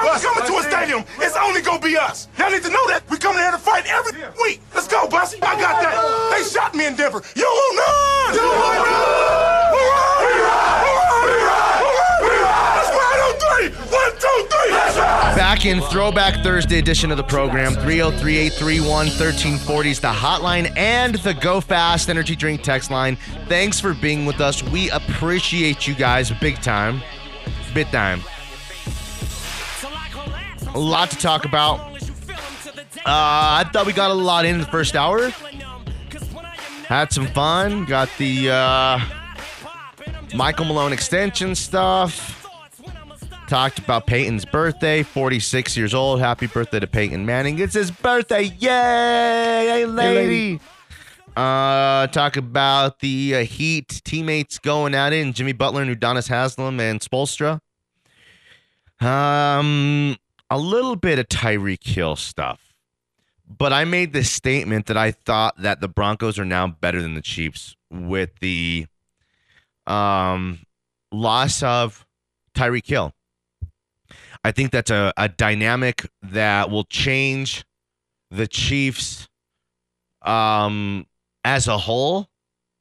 Every time we come into a stadium, it's only gonna be us. Y'all need to know that. We come here to fight every week. Let's go, Bussy. I got that. They shot me in Denver. You will not. You will not. We ride. We ride. We ride. We ride. Let's ride on three. One, two, three. Let's ride. Back in Throwback Thursday edition of the program, 303 831 1340 is the hotline and the Go Fast Energy Drink text line. Thanks for being with us. We appreciate you guys big time. Big time. A lot to talk about. Uh, I thought we got a lot in the first hour. Had some fun. Got the uh, Michael Malone extension stuff. Talked about Peyton's birthday, 46 years old. Happy birthday to Peyton Manning. It's his birthday. Yay, hey, lady. Uh, talk about the uh, Heat teammates going at it, and Jimmy Butler and Udonis Haslem and Spoelstra. Um, a little bit of Tyreek Hill stuff, but I made this statement that I thought that the Broncos are now better than the Chiefs with the um loss of Tyreek Hill. I think that's a, a dynamic that will change the Chiefs um as a whole,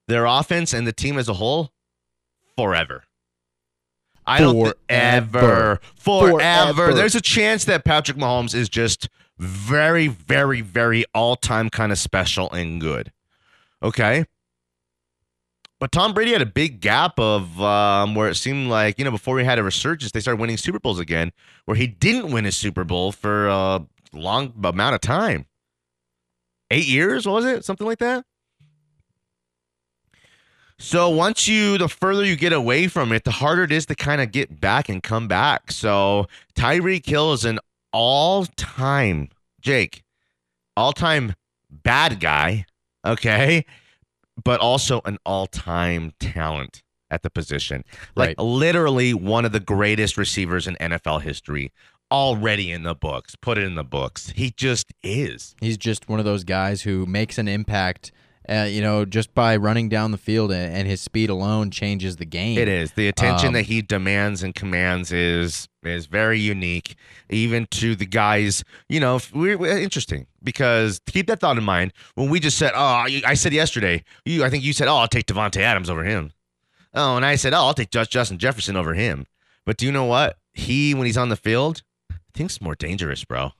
their offense and the team as a whole forever. I don't thi- ever, forever. Forever. There's a chance that Patrick Mahomes is just very, very, very all-time kind of special and good. Okay. But Tom Brady had a big gap of um, where it seemed like, you know, before he had a resurgence, they started winning Super Bowls again, where he didn't win a Super Bowl for a long amount of time. Eight years, what was it? Something like that? So once you, the further you get away from it, the harder it is to kind of get back and come back. So Tyreek Hill is an all-time, Jake, all-time bad guy, okay, but also an all-time talent at the position. Like Right. literally one of the greatest receivers in NFL history. Already in the books. Put it in the books. He just is. He's just one of those guys who makes an impact, uh, you know, just by running down the field, and, and his speed alone changes the game. It is the attention Um, that he demands and commands is is very unique, even to the guys. You know, we're, we're- interesting because keep that thought in mind. When we just said, "Oh," I said yesterday, you, I think you said, "Oh, I'll take Davante Adams over him." Oh, and I said, "Oh, I'll take Just Justin Jefferson over him." But do you know what? He, when he's on the field, I think more dangerous, bro.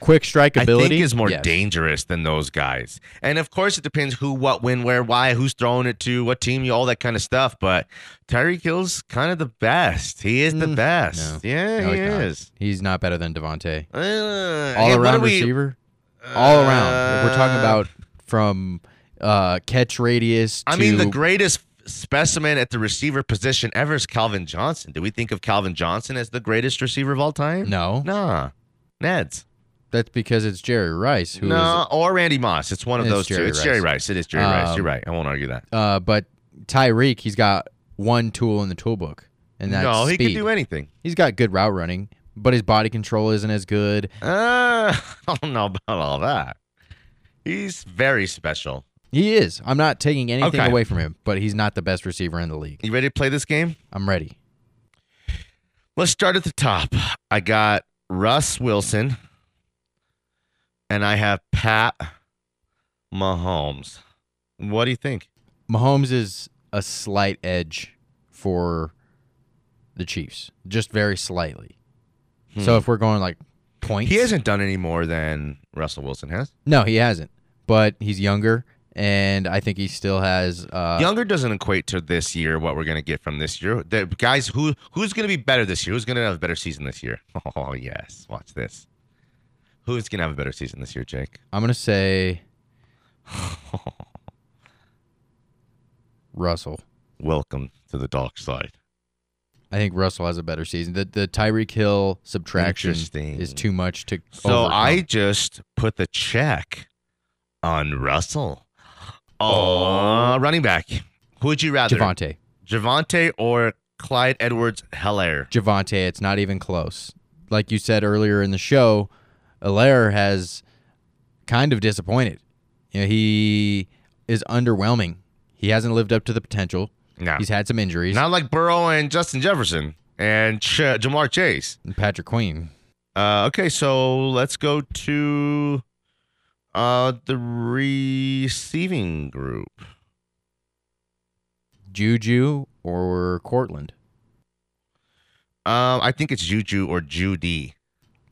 Quick strike I ability think is more yes. dangerous than those guys. And of course, it depends who, what, when, where, why, who's throwing it to, what team, you all that kind of stuff. But Tyreek Hill's kind of the best. He is the Mm, best. no. Yeah, No, he he's not. is. He's not better than Davante. Uh, All yeah, around we- receiver. All around. We're talking Uh, about from uh, catch radius. I mean, the greatest specimen at the receiver position ever is Calvin Johnson. Do we think of Calvin Johnson as the greatest receiver of all time? No, Nah. Neds. That's because it's Jerry Rice who is. no, or Randy Moss. It's one of It's those Jerry two. It's Rice. Jerry Rice. It is Jerry Rice. Um, You're right. I won't argue that. Uh, but Tyreek, he's got one tool in the toolbook, and that's no, he speed. could do anything. He's got good route running, but his body control isn't as good. Uh, I don't know about all that. He's very special. He is. I'm not taking anything Okay. away from him, but he's not the best receiver in the league. You ready to play this game? I'm ready. Let's start at the top. I got Russ Wilson, and I have Pat Mahomes. What do you think? Mahomes is a slight edge for the Chiefs, just very slightly. So if we're going like points, Hmm. He hasn't done any more than Russell Wilson has. No, he hasn't. But he's younger, and I think he still has. Uh, Younger doesn't equate to this year. What we're gonna get from this year, the guys who who's gonna be better this year? Who's gonna have a better season this year? Oh yes, watch this. Who's gonna have a better season this year, Jake? I'm gonna say Russell. Welcome to the dark side. I think Russell has a better season. The the Tyreek Hill subtraction is too much to. So overcome. I just put the check on Russell. Oh, uh, running back. Who would you rather? Javonte. Javonte or Clyde Edwards Helaire? Javonte, it's not even close. Like you said earlier in the show, Alaire has kind of disappointed. You know, he is underwhelming. He hasn't lived up to the potential. No. He's had some injuries. Not like Burrow and Justin Jefferson. and Ch- Ja'Marr Chase. And Patrick Queen. Uh, okay, so let's go to uh, the receiving group. Juju or Courtland. Um, I think it's Juju or Jeudy.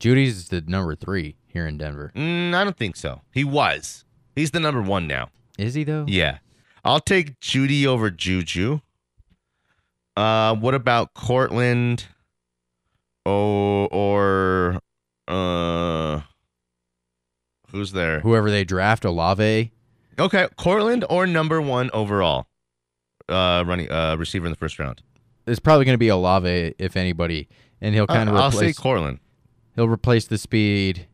Jeudy's the number three here in Denver. Mm, I don't think so. He was. He's the number one now. Is he though? Yeah. I'll take Jeudy over Juju. Uh, what about Courtland? Oh, or uh, who's there? Whoever they draft, Olave. Okay, Courtland or number one overall, uh, running uh receiver in the first round. It's probably going to be Olave if anybody, and he'll kind of Uh, I'll say replace. Courtland he'll replace the speed.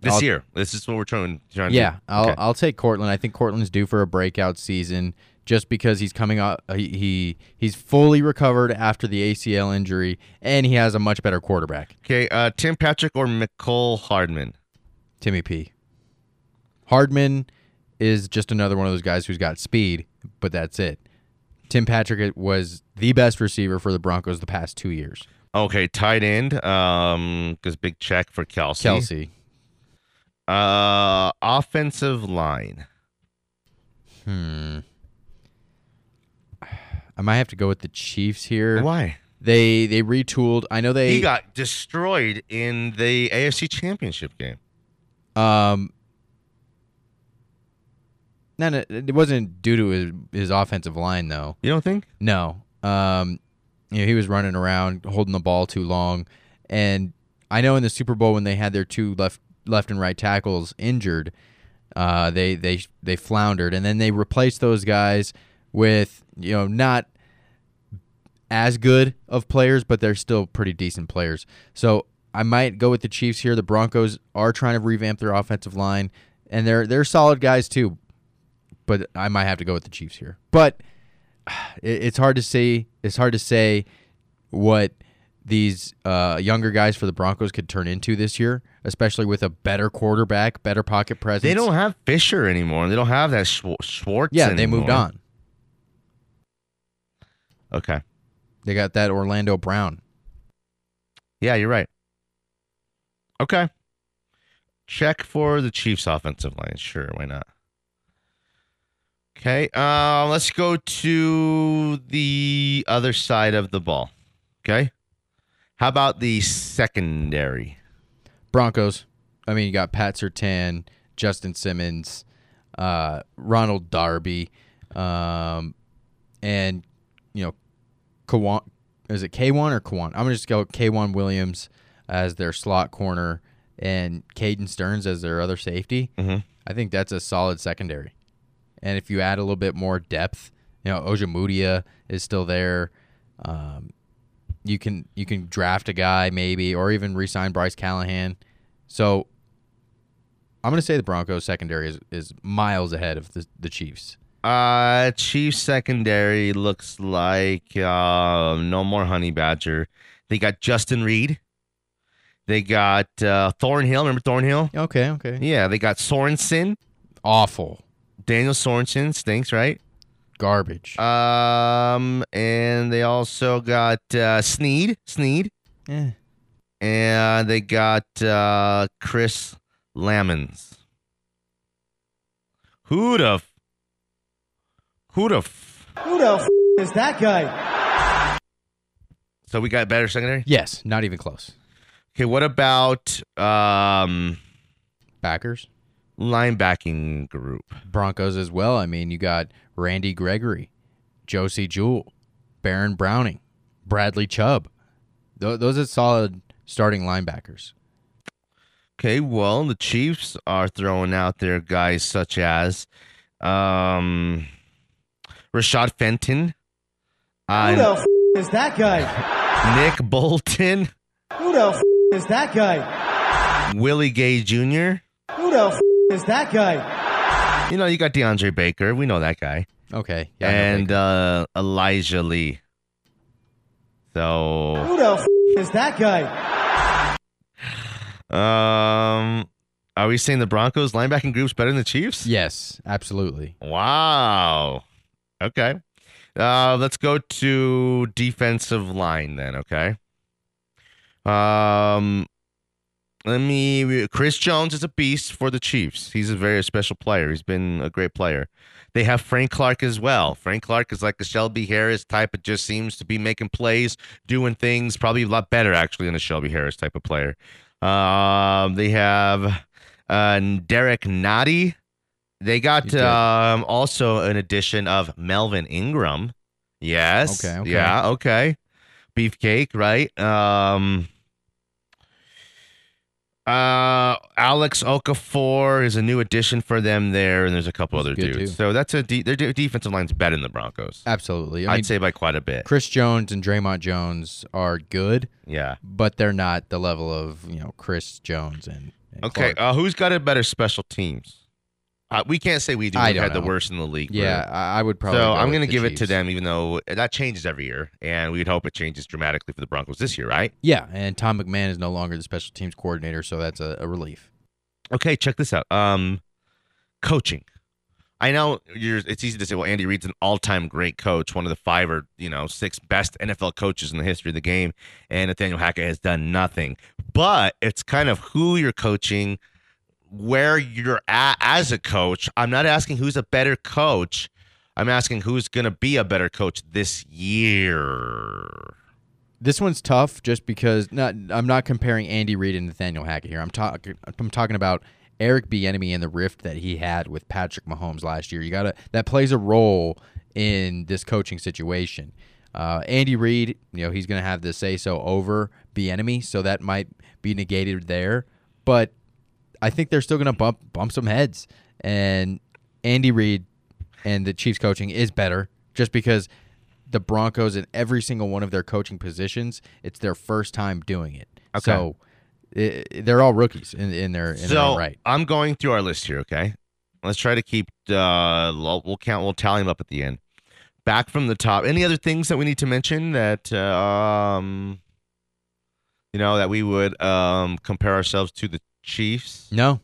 this I'll- year. This is what we're trying trying to Yeah. I'll Okay. I'll take Courtland. I think Courtland's due for a breakout season just because he's coming up. He, he he's fully recovered after the ACL injury, and he has a much better quarterback, Okay, uh, Tim Patrick or Mecole Hardman. Timmy P. Hardman is just another one of those guys who's got speed, but that's it. Tim Patrick was the best receiver for the Broncos the past two years. Okay, tight end. Um, because big check for Kelce. Kelce. Uh, offensive line. Hmm. I might have to go with the Chiefs here. Why? They they retooled. I know they He got destroyed in the AFC Championship game. Um, no, no, it wasn't due to his, his offensive line though. You don't think? No, um, you know he was running around holding the ball too long, and I know in the Super Bowl when they had their two left left and right tackles injured, uh, they they they floundered, and then they replaced those guys with you know not as good of players, but they're still pretty decent players. So I might go with the Chiefs here. The Broncos are trying to revamp their offensive line, and they're they're solid guys too. But I might have to go with the Chiefs here. But it, it's hard to say. It's hard to say what these uh, younger guys for the Broncos could turn into this year, especially with a better quarterback, better pocket presence. They don't have Fisher anymore. They don't have that Schwar- Schwartz. Yeah, they moved on. Okay. They got that Orlando Brown. Yeah, you're right. Okay. Check for the Chiefs offensive line. Sure, why not? Okay. Uh, let's go to the other side of the ball. Okay. How about the secondary? Broncos. I mean, you got Pat Surtain, Justin Simmons, uh, Ronald Darby, um, and you know, Kawan. Is it K1 or Kawan? I'm gonna just go K1 Williams as their slot corner and Caden Sterns as their other safety. Mhm. I think that's a solid secondary. And if you add a little bit more depth, you know, Ojemudia is still there. Um, you can you can draft a guy maybe, or even re-sign Bryce Callahan. So I'm going to say the Broncos secondary is, is miles ahead of the, the Chiefs. Uh, Chiefs secondary looks like uh, no more Honey Badger. They got Justin Reid. They got uh, Thornhill. Remember Thornhill? Okay, okay. Yeah, they got Sorensen. Awful Daniel Sorensen stinks, right? garbage. Um, and they also got uh, Sneed, Sneed, Eh. and they got uh, Chris Lammons. Who'd have? Who'd have? Who the f- is that guy? So we got better secondary. Yes, not even close. Okay, what about um Backers, linebacking group? Broncos as well. I mean, you got Randy Gregory, Josey Jewell, Baron Browning, Bradley Chubb. Th- those are solid starting linebackers. Okay, well, the Chiefs are throwing out their guys such as um Rashad Fenton, Who uh, the f- is that guy? Nick Bolton, Who the f- is that guy? Willie Gay Jr. Who the f- is that guy? You know, you got DeAndre Baker. We know that guy. Okay, yeah, and uh, Elijah Lee. So, Who the f- is that guy? um, are we saying the Broncos linebacking group's better than the Chiefs? yes, absolutely. Wow. Okay. Uh, let's go to defensive line then. Okay. Um, let me. Chris Jones is a beast for the Chiefs. He's a very special player. He's been a great player. They have Frank Clark as well. Frank Clark is like a Shelby Harris type. It just seems to be making plays, doing things probably a lot better actually than a Shelby Harris type of player. Um, they have uh, Derrick Nnadi. They got um, also an addition of Melvin Ingram. Yes. Okay, okay. Yeah. Okay. Beefcake, right? Um, uh, Alex Okafor is a new addition for them there, and there's a couple other dudes. too. So that's a de- their de- defensive line's better than the Broncos. Absolutely. I I'd say by quite a bit. Chris Jones and Dre'Mont Jones are good, Yeah. but they're not the level of you know Chris Jones and. and Okay. Uh, who's got a better special teams? Uh, we can't say we do. We've had the worst in the league. yeah, I, I would probably. So go I'm going to give it to them, even though that changes every year, and we'd hope it changes dramatically for the Broncos this year, right? Yeah, and Tom McMahon is no longer the special teams coordinator, so that's a, a relief. Okay, check this out. Um, coaching. I know you're. It's easy to say, well, Andy Reid's an all-time great coach, one of the five or you know six best NFL coaches in the history of the game, and Nathaniel Hackett has done nothing. But it's kind of who you're coaching, where you're at as a coach. I'm not asking who's a better coach. I'm asking who's going to be a better coach this year. This one's tough just because not I'm not comparing Andy Reid and Nathaniel Hackett here. I'm talking I'm talking about Eric Bieniemy and the rift that he had with Patrick Mahomes last year. You got to that plays a role in this coaching situation. Uh, Andy Reid, you know, he's going to have the say so over Bieniemy, so that might be negated there. But I think they're still going to bump bump some heads. And Andy Reid and the Chiefs coaching is better just because the Broncos in every single one of their coaching positions, it's their first time doing it. Okay. So i they're all rookies in, in their in so own right. I'm going through our list here. Okay, let's try to keep. Uh, we'll we'll count. We'll tally them up at the end. Back from the top. Any other things that we need to mention that uh, um, you know, that we would um compare ourselves to the Chiefs? No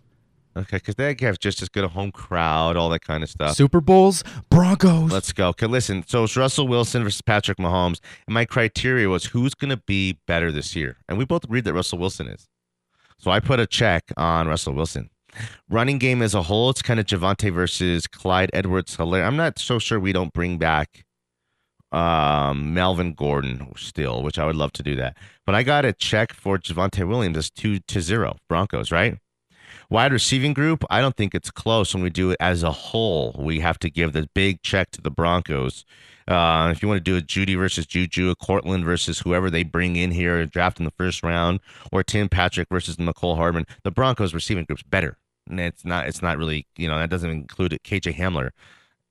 Okay, because they have just as good a home crowd, all that kind of stuff. Super Bowls, Broncos. Let's go. Okay, listen. So it's Russell Wilson versus Patrick Mahomes, and my criteria was who's going to be better this year, and we both agreed that Russell Wilson is. So I put a check on Russell Wilson. Running game as a whole, it's kind of Javonte versus Clyde Edwards Helaire. I'm not so sure we don't bring back um, Melvin Gordon still, which I would love to do that. But I got a check for Javonte Williams as two to zero Broncos, right? Wide receiving group, I don't think it's close when we do it as a whole. We have to give the big check to the Broncos. Uh, if you want to do a Jeudy versus Juju, a Courtland versus whoever they bring in here draft in the first round, or Tim Patrick versus Mecole Hardman, the Broncos receiving group's better. And it's not. It's not really. You know that doesn't include it. KJ Hamler.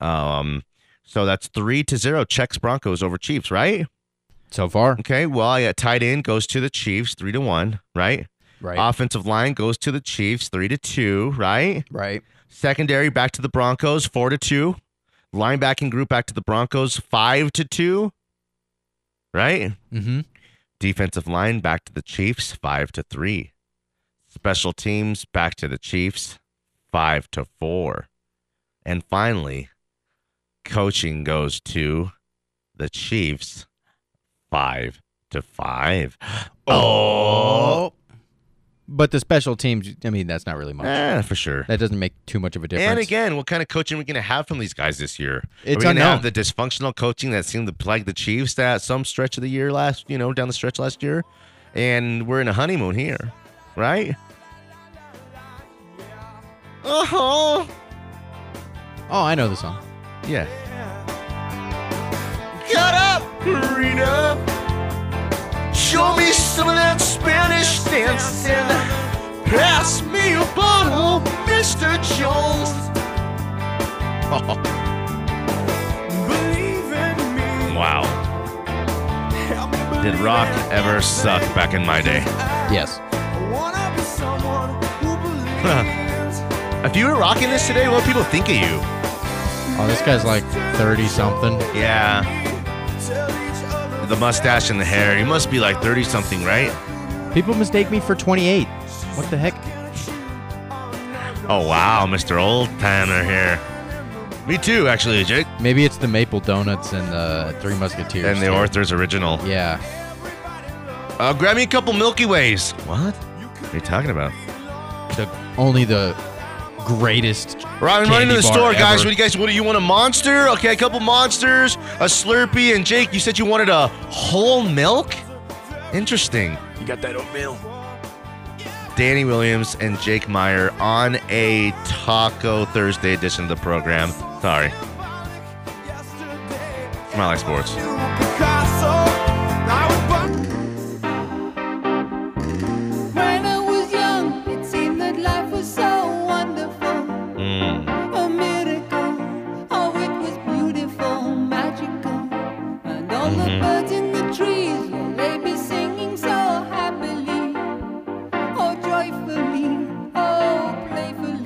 Um, so that's three to zero. Checks Broncos over Chiefs, right? so far, Okay. Well, yeah, tight end goes to the Chiefs, three to one, right? right? Offensive line goes to the Chiefs, three to two, right? right. Secondary back to the Broncos, four to two. Linebacking group back to the Broncos, five to two, right? Mm-hmm. Defensive line back to the Chiefs, five to three. Special teams back to the Chiefs, five to four. And finally, coaching goes to the Chiefs, five to five. Oh, But the special teams, I mean, that's not really much. eh, for sure. That doesn't make too much of a difference. And again, what kind of coaching are we going to have from these guys this year? It's are we going to have the dysfunctional coaching that seemed to plague the Chiefs at some stretch of the year last, you know, down the stretch last year? And we're in a honeymoon here, right? Uh huh. oh, I know the song. Yeah. Get up, Marina. Show me some of that Spanish dancing. Pass me a bottle, Mr. Jones. wow. Did rock ever suck back in my day? Yes. If you were rocking this today, what would people think of you? Oh, this guy's like thirty something. Yeah. The mustache and the hair. He must be like 30 something, right? People mistake me for twenty eight. What the heck? Oh, wow, Mr. Old Timer here. Me too, actually, Jake. Maybe it's the maple donuts and the Three Musketeers. And the too. Arthur's original. Yeah. Uh, grab me a couple Milky Ways. What? What are you talking about? The, only the greatest. Right, I'm running to the bar store, guys. What do you guys? What do you want? A monster? Okay, a couple monsters, a Slurpee, and Jake. You said you wanted a whole milk. Interesting. You got that oatmeal? Danny Williams and Jake Meyer on a Taco Thursday edition of the program. Sorry. Smile like sports.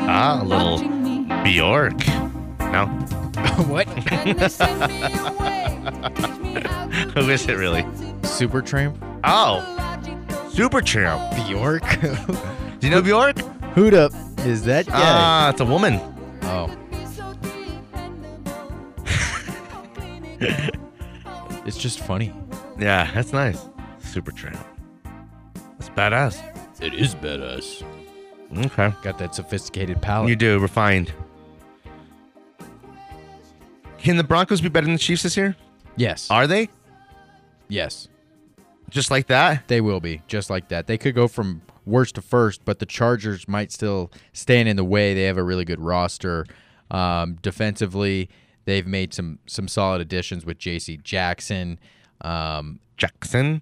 Ah, a little watching me. Bjork. No, what? And they send me away. teach me how to Who is it really? Super Tramp? Oh, logical. Super Champ. Bjork? Do you know Bjork? Hoot up. Is that guy? Ah, it's a woman. oh. So dependable. It's just funny. Yeah, that's nice. Super Tramp. That's badass. It is badass. Okay. Got that sophisticated palate. You do, refined. Can the Broncos be better than the Chiefs this year? yes. Are they? yes. Just like that? They will be just like that. They could go from worst to first, but the Chargers might still stand in the way. They have a really good roster. Um, defensively, they've made some some solid additions with J.C. Jackson. Um, Jackson.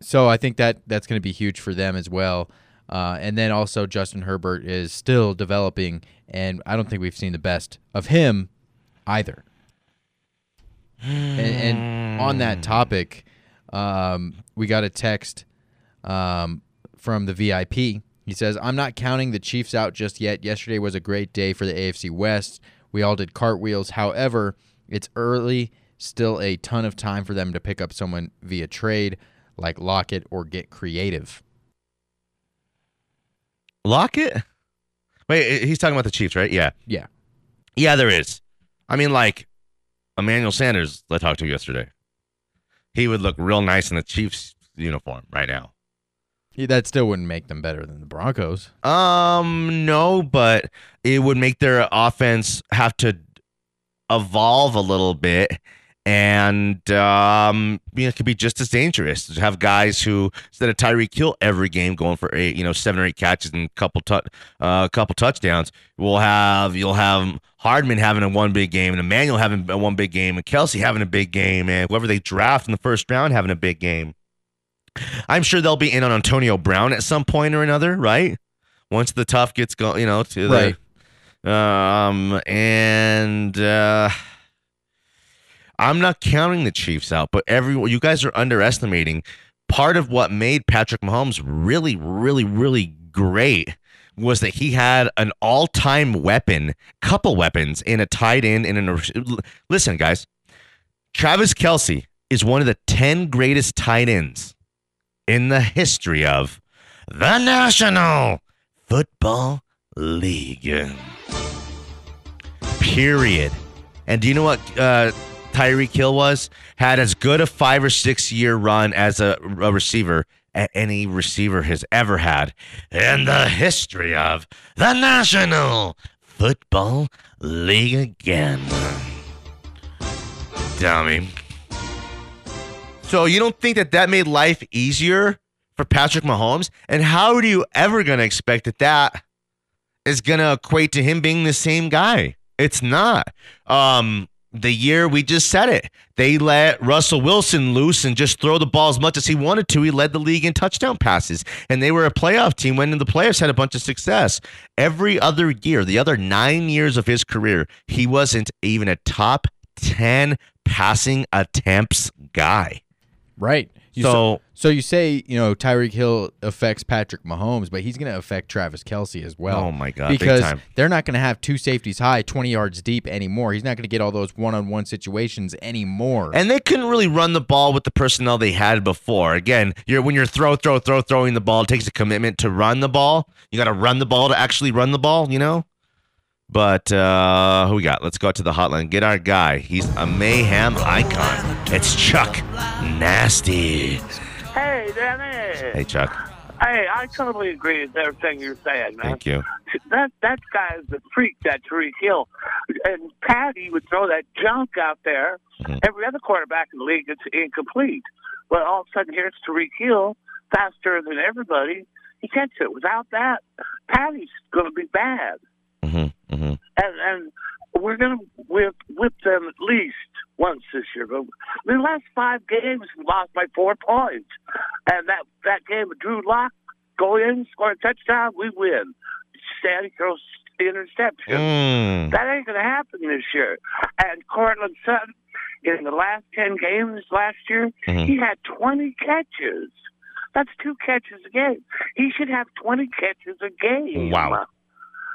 so I think that that's going to be huge for them as well. Uh, and then also Justin Herbert is still developing, and I don't think we've seen the best of him either. And, and on that topic, um, we got a text um, from the VIP. He says, I'm not counting the Chiefs out just yet. Yesterday was a great day for the AFC West. We all did cartwheels. However, it's early, still a ton of time for them to pick up someone via trade like Lockett or get creative. Lockett? Wait, eh, he's talking about the Chiefs, right? Yeah. Yeah. Yeah, there is. I mean, like Emmanuel Sanders, I talked to yesterday. He would look real nice in the Chiefs uniform right now. Yeah, That still wouldn't make them better than the Broncos. Um, no, but it would make their offense have to evolve a little bit, and um, you know, it could be just as dangerous to have guys who instead of Tyreek Hill every game going for eight, you know, seven or eight catches and a couple tu- uh, couple touchdowns. We'll have you'll have Hardman having a one big game, and Emmanuel having a one big game, and Kelce having a big game, and whoever they draft in the first round having a big game. I'm sure they'll be in on Antonio Brown at some point or another, right? Once the tough gets going, you know, to the um and uh I'm not counting the Chiefs out, but every you guys are underestimating part of what made Patrick Mahomes really, really, really great was that he had an all-time weapon, couple weapons in a tight end and in a listen, guys. Travis Kelce is one of the 10 greatest tight ends in the history of the National Football League. Period. And do you know what uh, Tyreek Hill was? Had as good a five or six year run as a, a receiver any receiver has ever had in the history of the National Football League again. Dummy. So you don't think that that made life easier for Patrick Mahomes? And how are you ever going to expect that that is going to equate to him being the same guy? It's not. Um, the year we just said it, they let Russell Wilson loose and just throw the ball as much as he wanted to. He led the league in touchdown passes, and they were a playoff team. Into the playoffs, had a bunch of success. Every other year, the other nine years of his career, he wasn't even a top 10 passing attempts guy. Right. You So- so you say you know Tyreek Hill affects Patrick Mahomes, but he's going to affect Travis Kelce as well. Oh, my God, big Because time. they're not going to have two safeties high, twenty yards deep anymore. He's not going to get all those one-on-one situations anymore. And they couldn't really run the ball with the personnel they had before. Again, you're when you're throw, throw, throw, throwing the ball, it takes a commitment to run the ball. You got to run the ball to actually run the ball, you know. But uh, who we got? Let's go to the hotline. Get our guy. He's a mayhem icon. It's Chuck Nasty. Hey, Danny. Hey, Chuck. Hey, I totally agree with everything you're saying, man. Thank you. That that guy is a freak, that Tyreek Hill. And Patty would throw that junk out there. Mhm. Every other quarterback in the league is incomplete. But all of a sudden, here's Tyreek Hill, faster than everybody. He gets it. Without that, Patty's going to be bad. Mm-hmm. Mm-hmm. and and we're gonna whip whip them at least once this year. But the last five games we lost by four points, and that that game with Drew Lock, go in score a touchdown, we win. Stanley throws interception. Mm. That ain't gonna happen this year. And Courtland Sutton in the last ten games last year, Mhm. he had twenty catches. That's two catches a game. He should have twenty catches a game. Wow.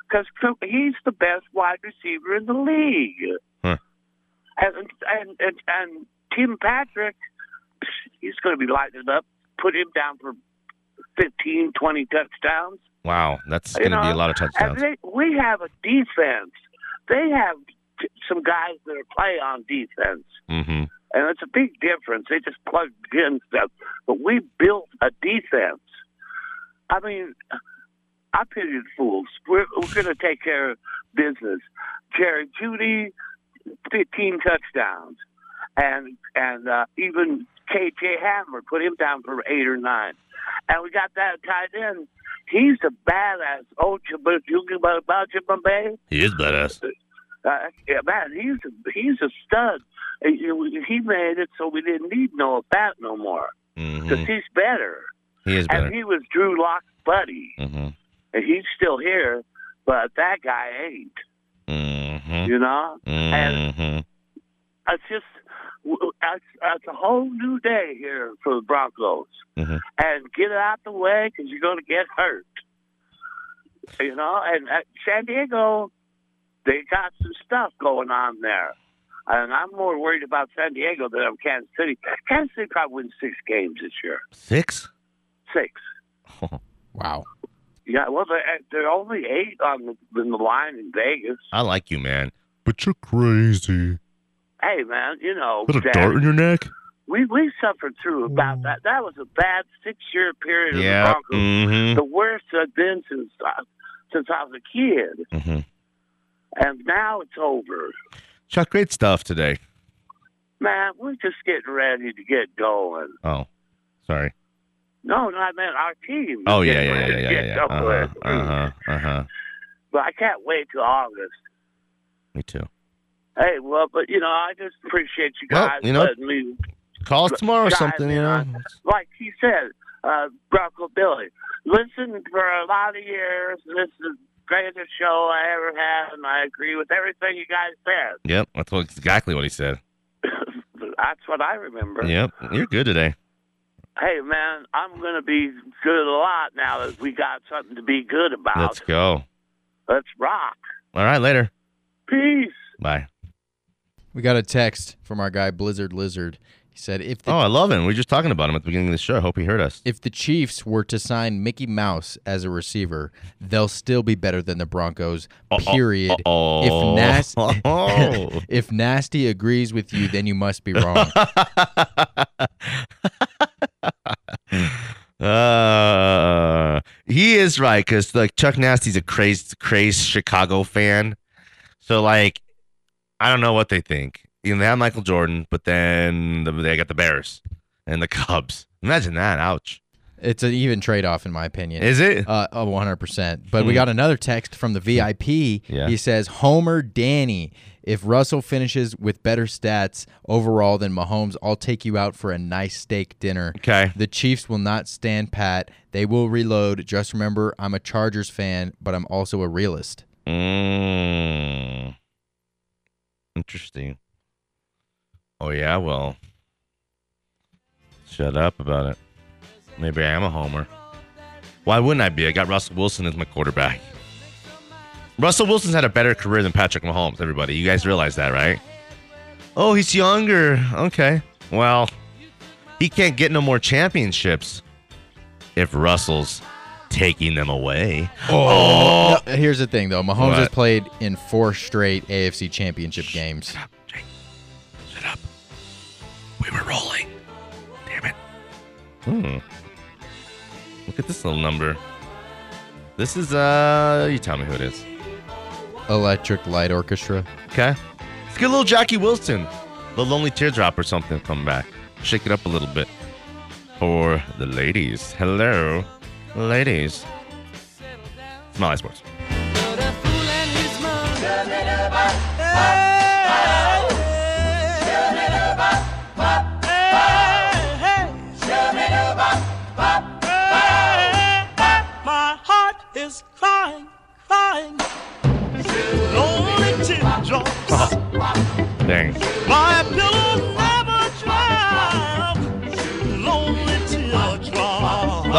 Because he's the best wide receiver in the league. Huh. And, and and and Tim Patrick, he's going to be lighting it up. Put him down for 15, 20 touchdowns. Wow, that's going to be a lot of touchdowns. they, we have a defense. They have t- some guys that are play on defense, Mm-hmm. and it's a big difference. They just plugged in stuff, but we built a defense. I mean, I pity the fools. We're, we're going to take care of business. Jerry Jeudy, 15 touchdowns, and and uh, even KJ Hamler put him down for eight or nine, and we got that tight end. He's a badass. Oh, Bay. He is badass. Uh, yeah, man, he's a, he's a stud. He made it so we didn't need Noah Bat no more because Mm-hmm. he's better. He is And he was Drew Lock's buddy, Mm-hmm. And he's still here, but that guy ain't. Mm-hmm. You know, Mm-hmm. it's just it's, it's a whole new day here for the Broncos, Mhm. and get it out the way because you're going to get hurt. You know, and at San Diego, they got some stuff going on there. And I'm more worried about San Diego than I'm Kansas City. Kansas City probably wins six games this year. Six? Six. Wow. Yeah, well, they're, they're only eight on the, in the line in Vegas. I like you, man. But you're crazy. Hey, man, you know, Put a Dad, dart in your neck? we we suffered through about that. That was a bad six year period of Yeah. the Broncos. Mm-hmm. The worst I've been since uh, since I was a kid, Mm-hmm. and now it's over. Chuck, great stuff today. Man, we're just getting ready to get going. Oh, sorry. No, no, I meant our team. Oh, yeah, yeah, yeah, yeah, yeah, yeah. Uh-huh, uh-huh, uh-huh. But I can't wait till August. Me too. Hey, well, but you know, I just appreciate you Well, guys you know, letting me Call us tomorrow or something, you know? like he said, uh, Bronco Billy. Listen for a lot of years. This is the greatest show I ever had, and I agree with everything you guys said. Yep, that's exactly what he said. That's what I remember. Yep, you're good today. Hey, man, I'm going to be good a lot now that we got something to be good about. Let's go. Let's rock. All right, later. Peace. Bye. We got a text from our guy Blizzard Lizard. He said if the Oh, I love him. We were just talking about him at the beginning of the show. I hope he heard us. if the Chiefs were to sign Mickey Mouse as a receiver, they'll still be better than the Broncos. Period. Oh, If Nas- oh. if Nasty agrees with you, then you must be wrong. uh, he is right because like Chuck Nasty's a crazed, crazed Chicago fan. So like, I don't know what they think. You know, they have Michael Jordan, but then the, they got the Bears and the Cubs. Imagine that. Ouch. it's an even trade off, in my opinion. Is it? Uh, oh, 100%. But we Hmm. got another text from the VIP. Yeah. He says, Homer Danny, if Russell finishes with better stats overall than Mahomes, I'll take you out for a nice steak dinner. Okay. The Chiefs will not stand pat. They will reload. Just remember, I'm a Chargers fan, but I'm also a realist. Mm. Interesting. Oh yeah, well, shut up about it. Maybe I am a homer. Why wouldn't I be? I got Russell Wilson as my quarterback. Russell Wilson's had a better career than Patrick Mahomes. Everybody, you guys realize that, right? Oh, he's younger. Okay. Well, he can't get no more championships if Russell's taking them away. Oh, No, here's the thing, though. Mahomes has played in four straight AFC championship games. Jake, shut up. We were rolling. Damn it. Hmm. Look at this little number. This is uh you tell me who it is. Electric Light Orchestra. Okay. Let's get a little Jackie Wilson. The Lonely Teardrop or something come back. Shake it up a little bit. For the ladies. Hello. Ladies. Smiley Sports.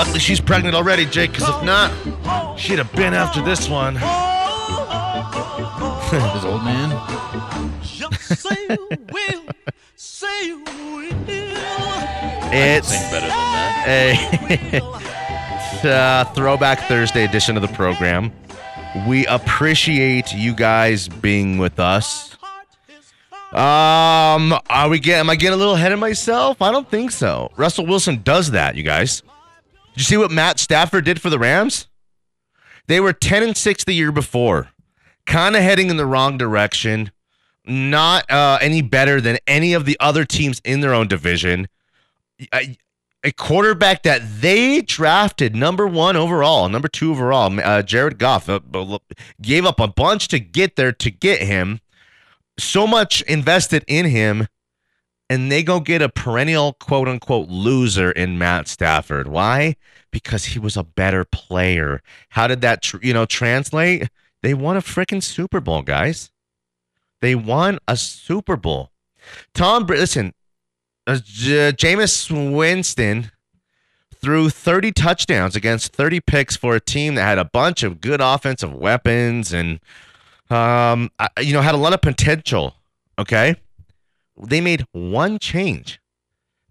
Luckily she's pregnant already, Jake, because if not, she'd have been after this one. This old man. Say you will, say you will. It's better than that. a uh, throwback Thursday edition of the program. We appreciate you guys being with us. Um, are we getting? Am I getting a little ahead of myself? I don't think so. Russell Wilson does that, you guys. You see what Matt Stafford did for the Rams? They were ten and six the year before, kind of heading in the wrong direction. Not uh, any better than any of the other teams in their own division. A, a quarterback that they drafted number one overall, number two overall, uh, Jared Goff, uh, gave up a bunch to get there to get him so much invested in him and they go get a perennial quote unquote loser in Matt Stafford. Why? Because he was a better player. How did that tr- you know translate? They won a freaking Super Bowl, guys. They won a Super Bowl. Tom, listen, uh, J- Jameis Winston threw 30 touchdowns against 30 picks for a team that had a bunch of good offensive weapons and um, you know, had a lot of potential. Okay. They made one change.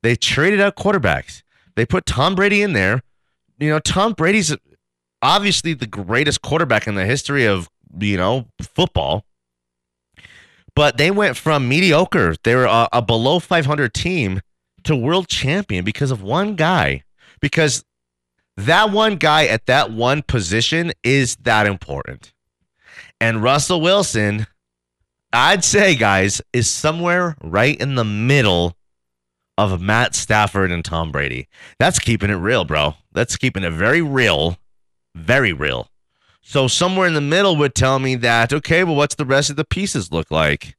They traded out quarterbacks. They put Tom Brady in there. You know, Tom Brady's obviously the greatest quarterback in the history of, you know, football. But they went from mediocre, they were a, a below 500 team to world champion because of one guy. Because that one guy at that one position is that important. And Russell Wilson, I'd say, guys, is somewhere right in the middle of Matt Stafford and Tom Brady. That's keeping it real, bro. That's keeping it very real. Very real. So somewhere in the middle would tell me that, okay, well, what's the rest of the pieces look like?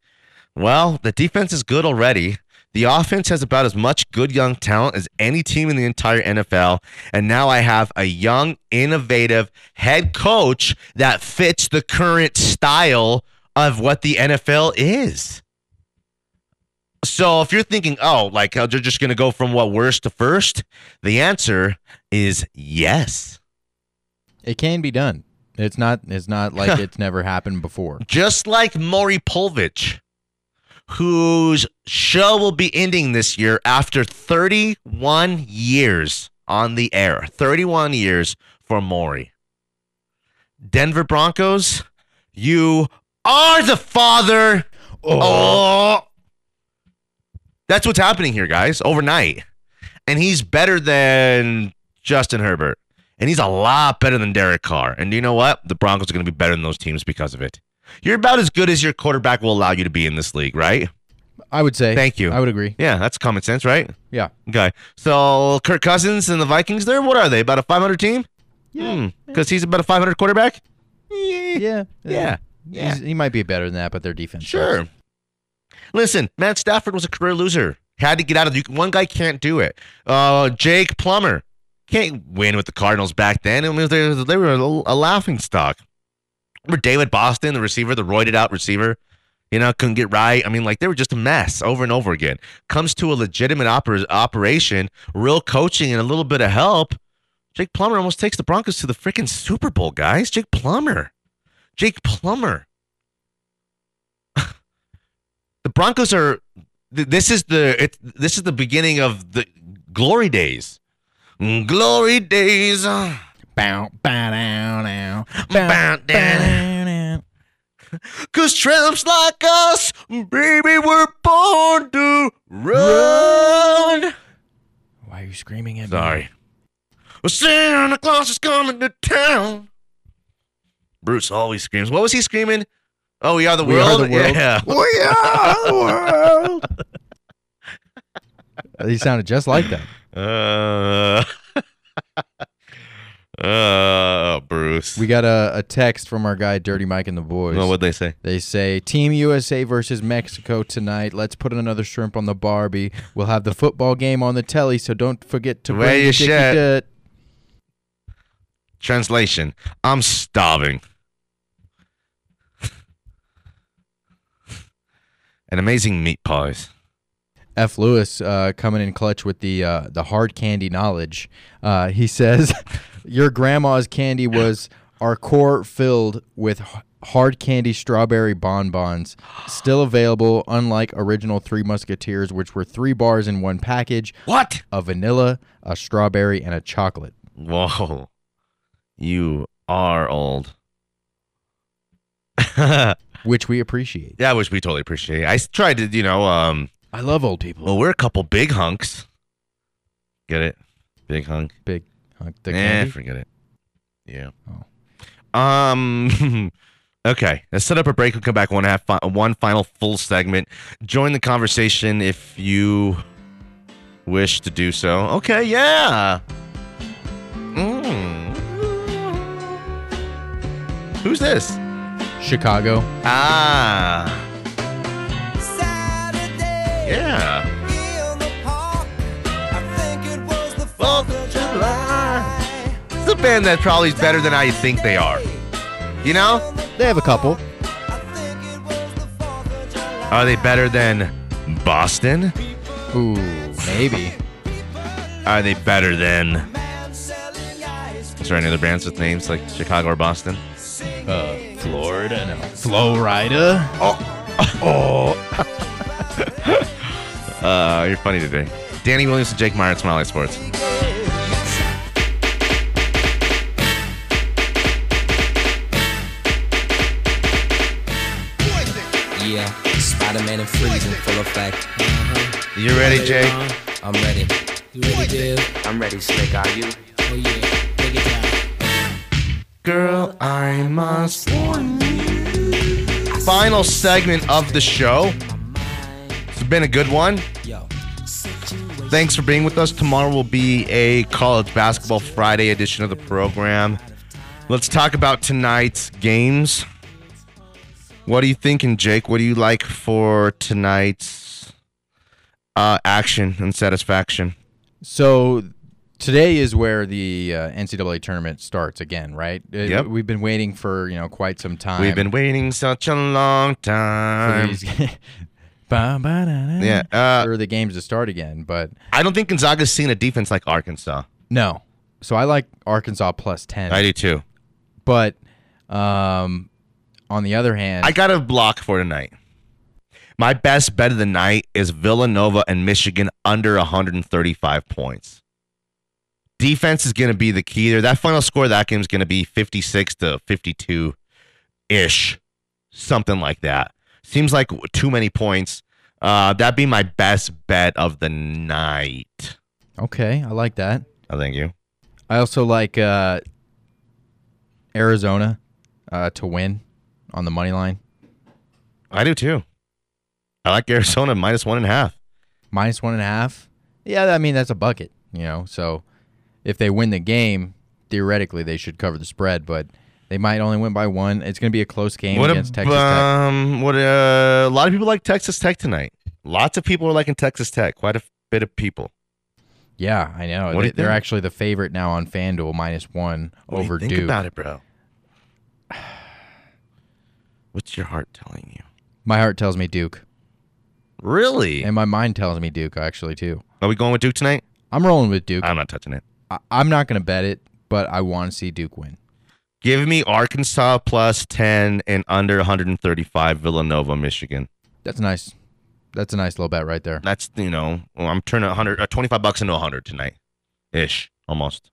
Well, the defense is good already. The offense has about as much good young talent as any team in the entire NFL. And now I have a young, innovative head coach that fits the current style of what the NFL is. So if you're thinking, oh, like they're just going to go from what worst to first, the answer is yes. It can be done. It's not. It's not like it's never happened before. Just like Maury Povich, whose show will be ending this year after 31 years on the air. 31 years for Maury. Denver Broncos, you are the father. Oh. That's what's happening here, guys, overnight. And he's better than Justin Herbert. And he's a lot better than Derek Carr. And you know what? The Broncos are going to be better than those teams because of it. You're about as good as your quarterback will allow you to be in this league, right? I would say. Thank you. I would agree. Yeah, that's common sense, right? Yeah. Okay. So Kirk Cousins and the Vikings, there, what are they? About a 500 team? Yeah. Hmm. Because he's about a 500 quarterback? Yeah. Yeah. Yeah. He's- he might be better than that, but their defense. sucks. Sure. Listen, Matt Stafford was a career loser. Had to get out of the. One guy can't do it. Uh, Jake Plummer can't win with the Cardinals back then. I mean, they, they were a, a laughing stock. Remember David Boston, the receiver, the roided out receiver? You know, couldn't get right. I mean, like they were just a mess over and over again. Comes to a legitimate oper- operation, real coaching, and a little bit of help. Jake Plummer almost takes the Broncos to the freaking Super Bowl, guys. Jake Plummer. Jake Plummer. the Broncos are. This is the. It, this is the beginning of the glory days. Glory days. uh, Bow, bow, down, now. Bow, down. down. Cause tramps like us, baby, we're born to run. Why are you screaming at me? Sorry. Well, Santa Claus is coming to town. Bruce always screams. What was he screaming? Oh, we are the We are world. the world. Yeah. We are the world. he sounded just like that. Uh, uh, Bruce. We got a, a text from our guy Dirty Mike and the boys. well, what'd they say? They say Team USA versus Mexico tonight. Let's put another shrimp on the Barbie. We'll have the football game on the telly, so don't forget to Wear bring your shirt. Translation: I'm starving. An amazing meat pies. F. Lewis uh, coming in clutch with the uh, the hard candy knowledge. Uh, he says, "Your grandma's candy was our core filled with h- hard candy strawberry bonbons, still available. Unlike original Three Musketeers, which were three bars in one package: What? a vanilla, a strawberry, and a chocolate." Whoa, you are old. Which we appreciate. Yeah, which we totally appreciate. I tried to, you know, um, I love old people. well, we're a couple big hunks. Get it? Big hunk. Big hunk, the Eh, candy. forget it. Yeah. Um. okay. Let's set up a break. We'll come back one half, fi- one final full segment. Join the conversation if you wish to do so. Okay. Yeah. Mm. Who's this? Chicago. Ah. Yeah. Fourth of July. It's a band that probably is better than I think they are. You know? They have a couple. Are they better than Boston? Ooh, maybe. Are they better than? Is there any other bands with names like Chicago or Boston? Uh, Florida. No. Florida. Uh, you're funny today. Danny Williams and Jake Meyer at Smiley Sports. Yeah, Spider-Man and freezing full effect. You ready, Jake? I'm ready. You ready, Dave? I'm ready, Slick. Are you? Oh yeah, take it down. Girl, I must warn you. Final segment of the show. It's been a good one. Thanks for being with us. Tomorrow will be a College Basketball Friday edition of the program. Let's talk about tonight's games. What are you thinking, Jake? What do you like for tonight's uh, action and satisfaction? So today is where the uh, NCAA tournament starts again, right? Uh, Yep. We've been waiting for you know quite some time. We've been waiting such a long time. Ba, ba, da, da, Yeah, uh, for the games to start again, but I don't think Gonzaga's seen a defense like Arkansas. no. So I like Arkansas plus ten, I do too. but um, on the other hand, I got a block for tonight. My best bet of the night is Villanova and Michigan under 135 points. Defense is going to be the key there. That final score of that game is going to be 56 to 52 ish, something like that. Seems like too many points. Uh, that'd be my best bet of the night. okay, I like that. Oh, thank you. I also like uh, Arizona uh, to win on the money line, I do too. I like Arizona minus one and a half. minus one and a half. Yeah, I mean that's a bucket, you know. So if they win the game, theoretically they should cover the spread, but they might only win by one. It's going to be a close game What against a, Texas Tech. um, what a, a lot of people like Texas Tech tonight. Lots of people are liking Texas Tech. Quite a bit of people. Yeah, I know. What they, they're actually the favorite now on FanDuel, minus one What do over think Duke. about it, bro. What's your heart telling you? My heart tells me Duke, Really? and my mind tells me Duke actually too. Are we going with Duke tonight? I'm rolling with Duke. I'm not touching it. I, I'm not going to bet it, but I want to see Duke win. Give me Arkansas plus 10 and under 135 Villanova, Michigan. That's nice. That's a nice little bet right there. That's, you know, I'm turning 100 uh, 25 bucks into 100 tonight. Ish, almost.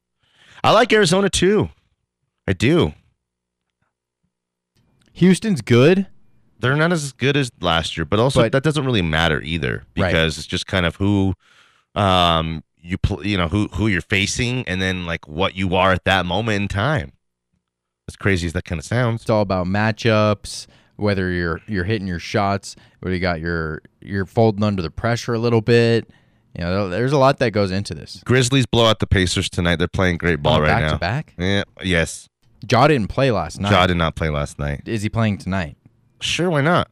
I like Arizona too. I do. Houston's good. They're not as good as last year, but also But- that doesn't really matter either Right. because it's just kind of who um you pl- you know who who you're facing, and then like what you are at that moment in time. As crazy as that kind of sounds, It's all about matchups, whether you're you're hitting your shots, whether you got your you're folding under the pressure a little bit. You know, there's a lot that goes into this. Grizzlies blow out the Pacers tonight. They're playing great ball Oh, right back now. to back? Yeah. Yes. Ja didn't play last night. Ja did not play last night. Is he playing tonight? Sure, why not?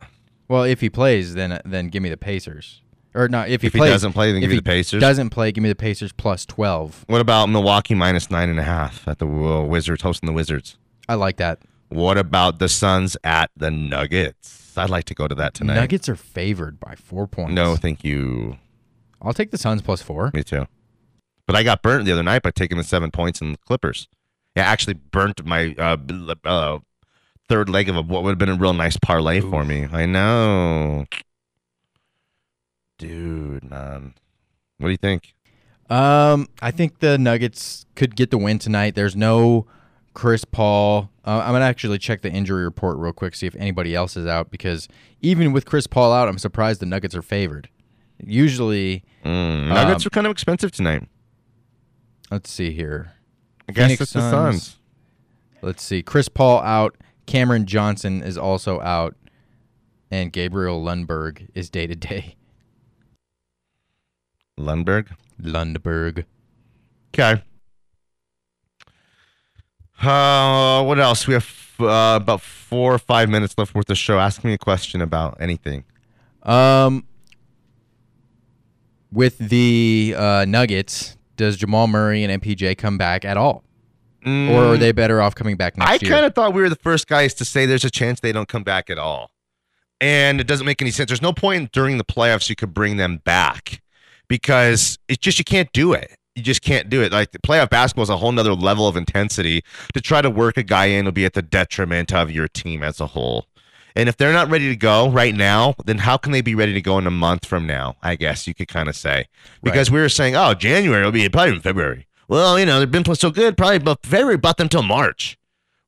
Well, if he plays, then then give me the Pacers. Or not if he If he doesn't play, then give me the Pacers. Doesn't play, give me the Pacers plus twelve. What about Milwaukee minus nine and a half at the uh, Wizards hosting the Wizards? I like that. What about the Suns at the Nuggets? I'd like to go to that tonight. Nuggets are favored by four points. No, thank you. I'll take the Suns plus four. Me too. But I got burnt the other night by taking the seven points in the Clippers. Yeah, actually burnt my uh, uh, third leg of a, what would have been a real nice parlay for me. I know. Dude, man. What do you think? Um, I think the Nuggets could get the win tonight. There's no Chris Paul. Uh, I'm gonna actually check the injury report real quick, see if anybody else is out. Because even with Chris Paul out, I'm surprised the Nuggets are favored. Usually, Mm, Nuggets Um, are kind of expensive tonight. let's see here. I guess Phoenix it's the Suns. Suns. Let's see. Chris Paul out. Cameron Johnson is also out, and Gabriel Lundberg is day to day. Lundberg. Lundberg. Okay. Uh, what else? We have uh, about four or five minutes left worth of show. Ask me a question about anything. Um, with the uh, Nuggets, does Jamal Murray and MPJ come back at all, or are they better off coming back next I year? I kind of thought we were the first guys to say there's a chance they don't come back at all. And it doesn't make any sense. There's no point during the playoffs you could bring them back because it's just you can't do it. You just can't do it. Like the playoff basketball is a whole nother level of intensity. To try to work a guy in will be at the detriment of your team as a whole. And if they're not ready to go right now, then how can they be ready to go in a month from now? I guess you could kind of say because we were saying, oh, January will be probably in February. Well, you know they've been playing so good, probably but February, but them till March.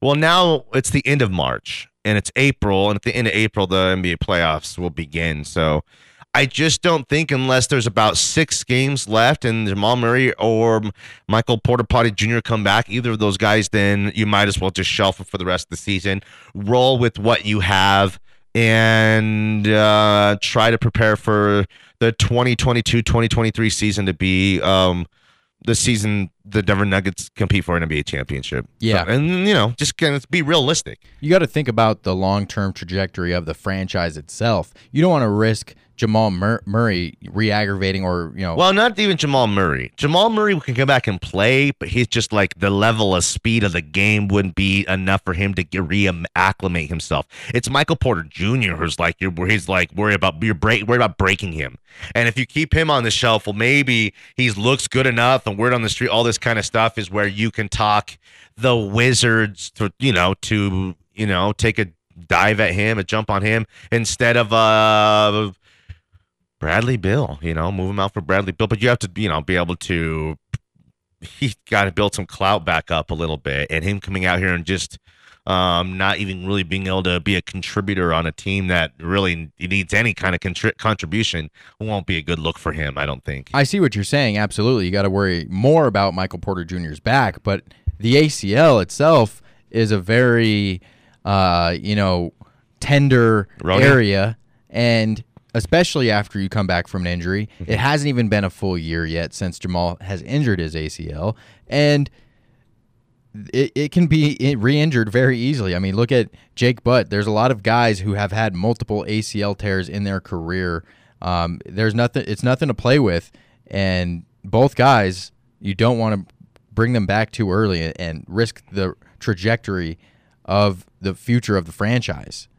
Well, now it's the end of March and it's April, and at the end of April, the NBA playoffs will begin. So I just don't think, unless there's about six games left and Jamal Murray or Michael Porter Potty Jr. come back, either of those guys, then you might as well just shelf it for the rest of the season. Roll with what you have and uh, try to prepare for the 2022 2023 season to be. Um, the season the Denver Nuggets compete for an NBA championship. Yeah. So- and you know, just kind of be realistic. you got to think about the long-term trajectory of the franchise itself. You don't want to risk Jamal Mur- Murray re-aggravating or you know. Well, not even Jamal Murray. Jamal Murray can come back and play, but he's just like the level of speed of the game wouldn't be enough for him to reacclimate himself. It's Michael Porter Jr. who's like you're where he's like worried about you're break worried about breaking him. And if you keep him on the shelf, well, maybe he looks good enough and word on the street, all this kind of stuff is where you can talk the Wizards to you know to you know take a dive at him, a jump on him instead of uh Bradley Beal, you know, move him out for Bradley Beal, but you have to, you know, be able to. He's got to build some clout back up a little bit, and him coming out here and just um, not even really being able to be a contributor on a team that really needs any kind of contri- contribution won't be a good look for him. I don't think. I see what you're saying. Absolutely, you got to worry more about Michael Porter Jr.'s back, but the ACL itself is a very, uh, you know, tender area, and especially after you come back from an injury, it hasn't even been a full year yet since Jamal has injured his ACL, and it, it can be re-injured very easily. I mean, look at Jake Butt. There's a lot of guys who have had multiple ACL tears in their career. Um, there's nothing. It's nothing to play with, and both guys, you don't want to bring them back too early and risk the trajectory of the future of the franchise.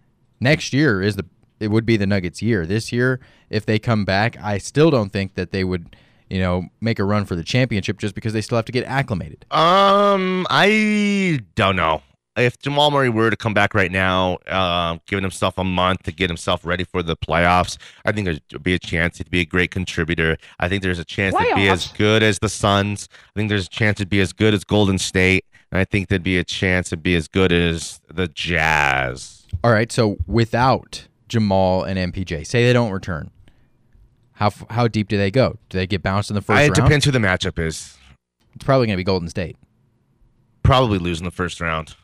Next year is the it would be the Nuggets year. This year, if they come back, I still don't think that they would, you know, make a run for the championship just because they still have to get acclimated. Um, I don't know. If Jamal Murray were to come back right now, uh, giving himself a month to get himself ready for the playoffs, I think there'd be a chance he'd be a great contributor. I think there's a chance to be as good as the Suns. I think there's a chance to be as good as Golden State. And I think there'd be a chance to be as good as the Jazz. All right, so without Jamal and MPJ, say they don't return, How how deep do they go? Do they get bounced in the first I- it round? depends who the matchup is. It's probably going to be Golden State. Probably lose in the first round.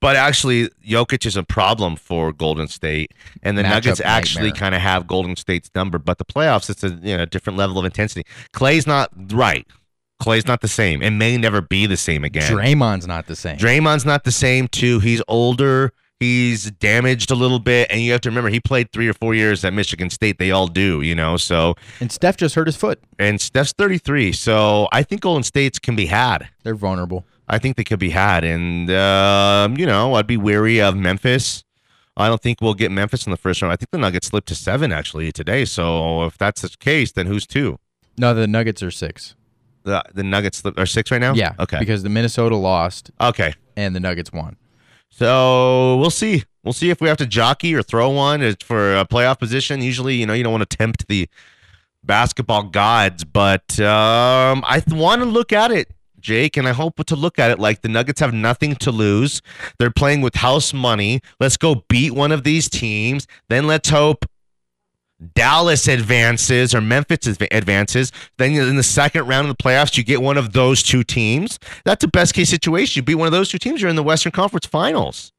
But actually, Jokic is a problem for Golden State, and the Matchup Nuggets actually kind of have Golden State's number. But the playoffs, it's a you know different level of intensity. Clay's not right. Clay's not the same, and may never be the same again. Draymond's not the same. Draymond's not the same too. He's older. He's damaged a little bit, and you have to remember he played three or four years at Michigan State. They all do, you know. So and Steph just hurt his foot. and Steph's 33, so I think Golden State's can be had. They're vulnerable. I think they could be had, and um, you know, I'd be wary of Memphis. I don't think we'll get Memphis in the first round. I think the Nuggets slipped to seven actually today. So if that's the case, then who's two? No, the Nuggets are six. The the Nuggets are six right now. Yeah. Okay. Because the Minnesota lost okay. and the Nuggets won. So we'll see. We'll see if we have to jockey or throw one for a playoff position. Usually, you know, you don't want to tempt the basketball gods, but um, I th- want to look at it, Jake, and I hope to look at it like the Nuggets have nothing to lose. They're playing with house money. Let's go beat one of these teams. Then let's hope Dallas advances or Memphis advances. Then in the second round of the playoffs, you get one of those two teams. That's a best case situation. You beat one of those two teams, you're in the Western Conference Finals.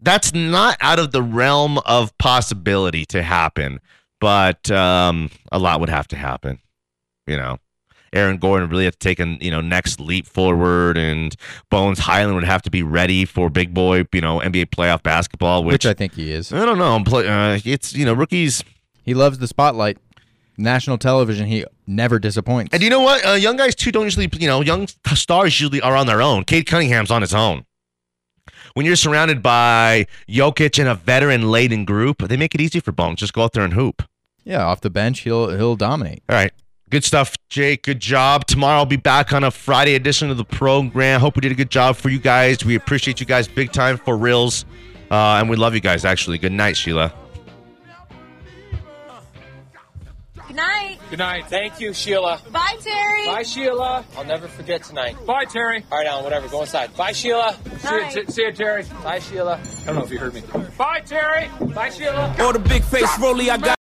That's not out of the realm of possibility to happen, but um, a lot would have to happen. You know, Aaron Gordon really have to take a you know next leap forward, and Bones Hyland would have to be ready for big boy you know NBA playoff basketball. Which, Which, I think he is. I don't know. Play- Uh, it's you know rookies. He loves the spotlight. National television, he never disappoints. And you know what? Uh, young guys too don't usually, you know, young stars usually are on their own. Cade Cunningham's on his own. When you're surrounded by Jokic and a veteran laden group, they make it easy for Bones. Just go out there and hoop. yeah, off the bench, he'll he'll dominate. All right. Good stuff, Jake. Good job. Tomorrow I'll be back on a Friday edition of the program. Hope we did a good job for you guys. We appreciate you guys big time for reals. Uh, and we love you guys, actually. Good night, Sheila. Good night. Good night. Thank you, Sheila. Bye, Terry. Bye, Sheila. I'll never forget tonight. Bye, Terry. All right, Alan, whatever. Go inside. Bye, Sheila. See you, Bye. t- see you, Terry. Bye, Sheila. I don't know if you heard me. Bye, Terry. Bye, Sheila. Or the big face rolly I got.